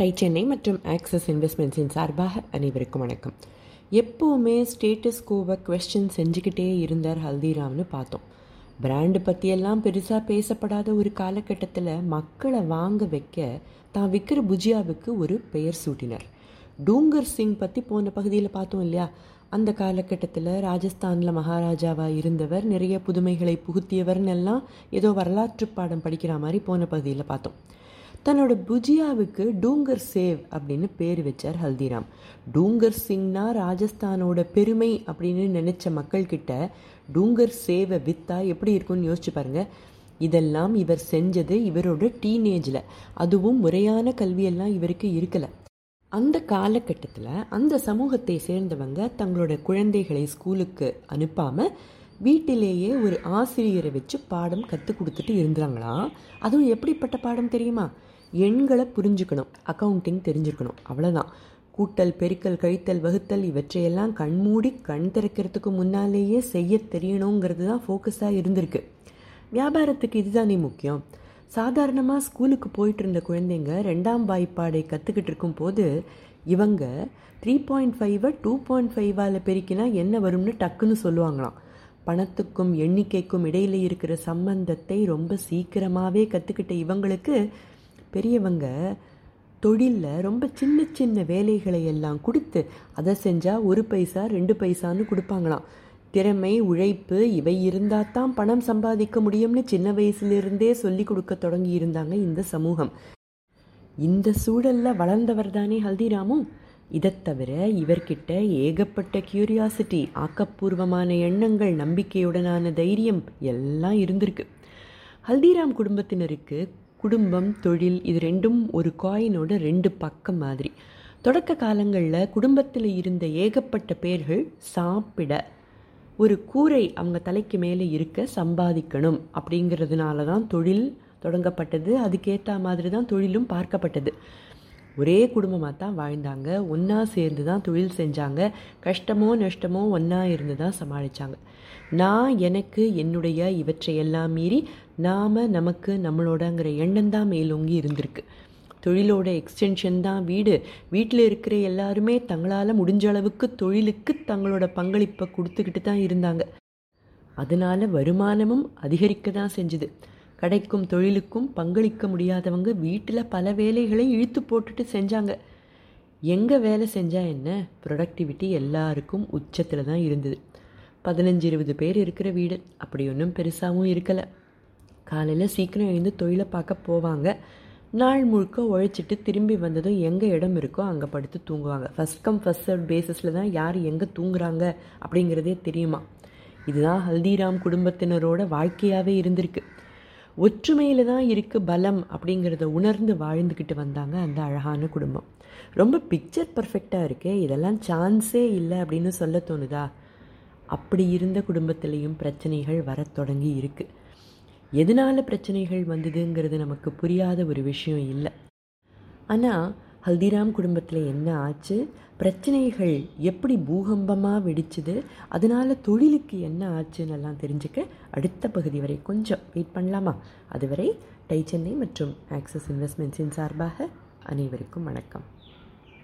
Tie Chennai மற்றும் access இன்வெஸ்ட்மெண்ட்ஸின் சார்பாக அனைவருக்கும் வணக்கம். எப்போவுமே ஸ்டேட்டஸ் கோவை கொஸ்டின் செஞ்சுக்கிட்டே இருந்தார் ஹல்திராம்னு பார்த்தோம். பிராண்டு பற்றியெல்லாம் பெருசாக பேசப்படாத ஒரு காலகட்டத்தில் மக்களை வாங்க வைக்க தான் விற்கிற புஜியாவுக்கு ஒரு பெயர் சூட்டினார். டூங்கர் சிங் பற்றி போன பகுதியில் பார்த்தோம் இல்லையா? அந்த காலகட்டத்தில் ராஜஸ்தானில் மகாராஜாவாக இருந்தவர் நிறைய புதுமைகளை புகுத்தியவர்னு எல்லாம் ஏதோ வரலாற்று பாடம் படிக்கிற மாதிரி போன பகுதியில் பார்த்தோம். தன்னோட புஜியாவுக்கு டூங்கர் சேவ் அப்படின்னு பேர் வச்சார் ஹல்திராம். டூங்கர் சிங்னா ராஜஸ்தானோட பெருமை அப்படின்னு நினச்ச மக்கள்கிட்ட டூங்கர் சேவை வித்தா எப்படி இருக்கும்னு யோசிச்சு பாருங்க. இதெல்லாம் இவர் செஞ்சது இவரோட டீனேஜில். அதுவும் முறையான கல்வியெல்லாம் இவருக்கு இருக்கலை. அந்த காலகட்டத்தில் அந்த சமூகத்தை சேர்ந்தவங்க தங்களோட குழந்தைகளை ஸ்கூலுக்கு அனுப்பாமல் வீட்டிலேயே ஒரு ஆசிரியரை வச்சு பாடம் கற்றுக் கொடுத்துட்டு இருந்தாங்களாம் அதுவும் எப்படிப்பட்ட பாடம் தெரியுமா? எண்களை புரிஞ்சுக்கணும் அக்கௌண்டிங் தெரிஞ்சுக்கணும் அவ்வளோதான் கூட்டல் பெருக்கல் கழித்தல் வகுத்தல் இவற்றையெல்லாம் கண்மூடி கண் திறக்கிறதுக்கு முன்னாலேயே செய்ய தெரியணுங்கிறது தான் ஃபோக்கஸாக இருந்திருக்கு. வியாபாரத்துக்கு இதுதானே முக்கியம். சாதாரணமாக ஸ்கூலுக்கு போயிட்டு இருந்த குழந்தைங்க ரெண்டாம் வாய்ப்பாடை கற்றுக்கிட்டு இருக்கும்போது இவங்க த்ரீ பாயிண்ட் ஃபைவை டூ பாயிண்ட் ஃபைவால் பெருக்கினா என்ன வரும்னு டக்குன்னு சொல்லுவாங்களாம். பணத்துக்கும் எண்ணிக்கைக்கும் இடையில் இருக்கிற சம்பந்தத்தை ரொம்ப சீக்கிரமாகவே கற்றுக்கிட்ட இவங்களுக்கு பெரியவங்க தொழிலில் ரொம்ப சின்ன சின்ன வேலைகளை எல்லாம் கொடுத்து அதை செஞ்சால் ஒரு பைசா ரெண்டு பைசான்னு கொடுப்பாங்களாம். திறமை உழைப்பு இவை இருந்தால் தான் பணம் சம்பாதிக்க முடியும்னு சின்ன வயசுலேருந்தே சொல்லி கொடுக்க தொடங்கி இருந்தாங்க இந்த சமூகம். இந்த சூழலில் வளர்ந்தவர் தானே ஹல்திராமும் இதை தவிர இவர்கிட்ட ஏகப்பட்ட கியூரியாசிட்டி ஆக்கப்பூர்வமான எண்ணங்கள் நம்பிக்கையுடனான தைரியம் எல்லாம் இருந்திருக்கு. ஹல்திராம் குடும்பத்தினருக்கு குடும்பம் தொழில் இது ரெண்டும் ஒரு காயினோட ரெண்டு பக்கம் மாதிரி. தொடக்க காலங்களில் குடும்பத்தில் இருந்த ஏகப்பட்ட பேர்கள் சாப்பிட ஒரு கூரை அவங்க தலைக்கு மேலே இருக்க சம்பாதிக்கணும் அப்படிங்கிறதுனால தான் தொழில் தொடங்கப்பட்டது. அதுக்கேற்ற மாதிரி தான் தொழிலும் பார்க்கப்பட்டது. ஒரே குடும்பமாக தான் வாழ்ந்தாங்க. ஒன்றா சேர்ந்து தான் தொழில் செஞ்சாங்க. கஷ்டமோ நஷ்டமோ ஒன்றா இருந்து தான் சமாளித்தாங்க நான் எனக்கு என்னுடைய இவற்றையெல்லாம் மீறி நாம் நமக்கு நம்மளோடங்கிற எண்ணம் தான் மேலோங்கி இருந்திருக்கு. தொழிலோட எக்ஸ்டென்ஷன் தான் வீடு. வீட்டில் இருக்கிற எல்லாருமே தங்களால் முடிஞ்ச அளவுக்கு தொழிலுக்கு தங்களோட பங்களிப்பை கொடுத்துக்கிட்டு தான் இருந்தாங்க. அதனால் வருமானமும் அதிகரிக்க தான் செஞ்சுது. கடைக்கும் தொழிலுக்கும் பங்களிக்க முடியாதவங்க வீட்டில் பல வேலைகளை இழுத்து போட்டுட்டு செஞ்சாங்க. எங்கே வேலை செஞ்சால் என்ன? ப்ரொடக்டிவிட்டி எல்லாருக்கும் உச்சத்தில் தான் இருந்தது. பதினஞ்சு இருபது பேர் இருக்கிற வீடு. அப்படி ஒன்றும் பெருசாகவும் இருக்கலை. காலையில் சீக்கிரம் எழுந்து தொழிலை பார்க்க போவாங்க. நாள் முழுக்க உழைச்சிட்டு திரும்பி வந்ததும் எங்கே இடம் இருக்கோ அங்கே படுத்து தூங்குவாங்க. ஃபஸ்ட் கம் ஃபஸ்ட் சர்வ் பேசிஸில் தான் யார் எங்கே தூங்குறாங்க அப்படிங்கிறதே தெரியுமா? இதுதான் ஹல்திராம் குடும்பத்தினரோட வாழ்க்கையாகவே இருந்திருக்கு. ஒற்றுமையில் தான் இருக்குது பலம் அப்படிங்கிறத உணர்ந்து வாழ்ந்துக்கிட்டு வந்தாங்க அந்த அழகான குடும்பம். ரொம்ப பிக்சர் பர்ஃபெக்டாக இருக்கே இதெல்லாம் சான்ஸே இல்லை அப்படின்னு சொல்ல தோணுதா? அப்படி இருந்த குடும்பத்திலையும் பிரச்சனைகள் வரத் தொடங்கி இருக்குது எதனால் பிரச்சனைகள் வந்ததுங்கிறது நமக்கு புரியாத ஒரு விஷயம் இல்லை. ஆனால் ஹல்திராம் குடும்பத்தில் என்ன ஆச்சு? பிரச்சனைகள் எப்படி பூகம்பமாக வெடிச்சுது? அதனால் தொழிலுக்கு என்ன ஆச்சுன்னு எல்லாம் தெரிஞ்சுக்க அடுத்த பகுதி வரை கொஞ்சம் வெயிட் பண்ணலாமா? அதுவரை டை சென்னை மற்றும் ஆக்சஸ் இன்வெஸ்ட்மெண்ட்ஸின் சார்பாக அனைவருக்கும் வணக்கம்.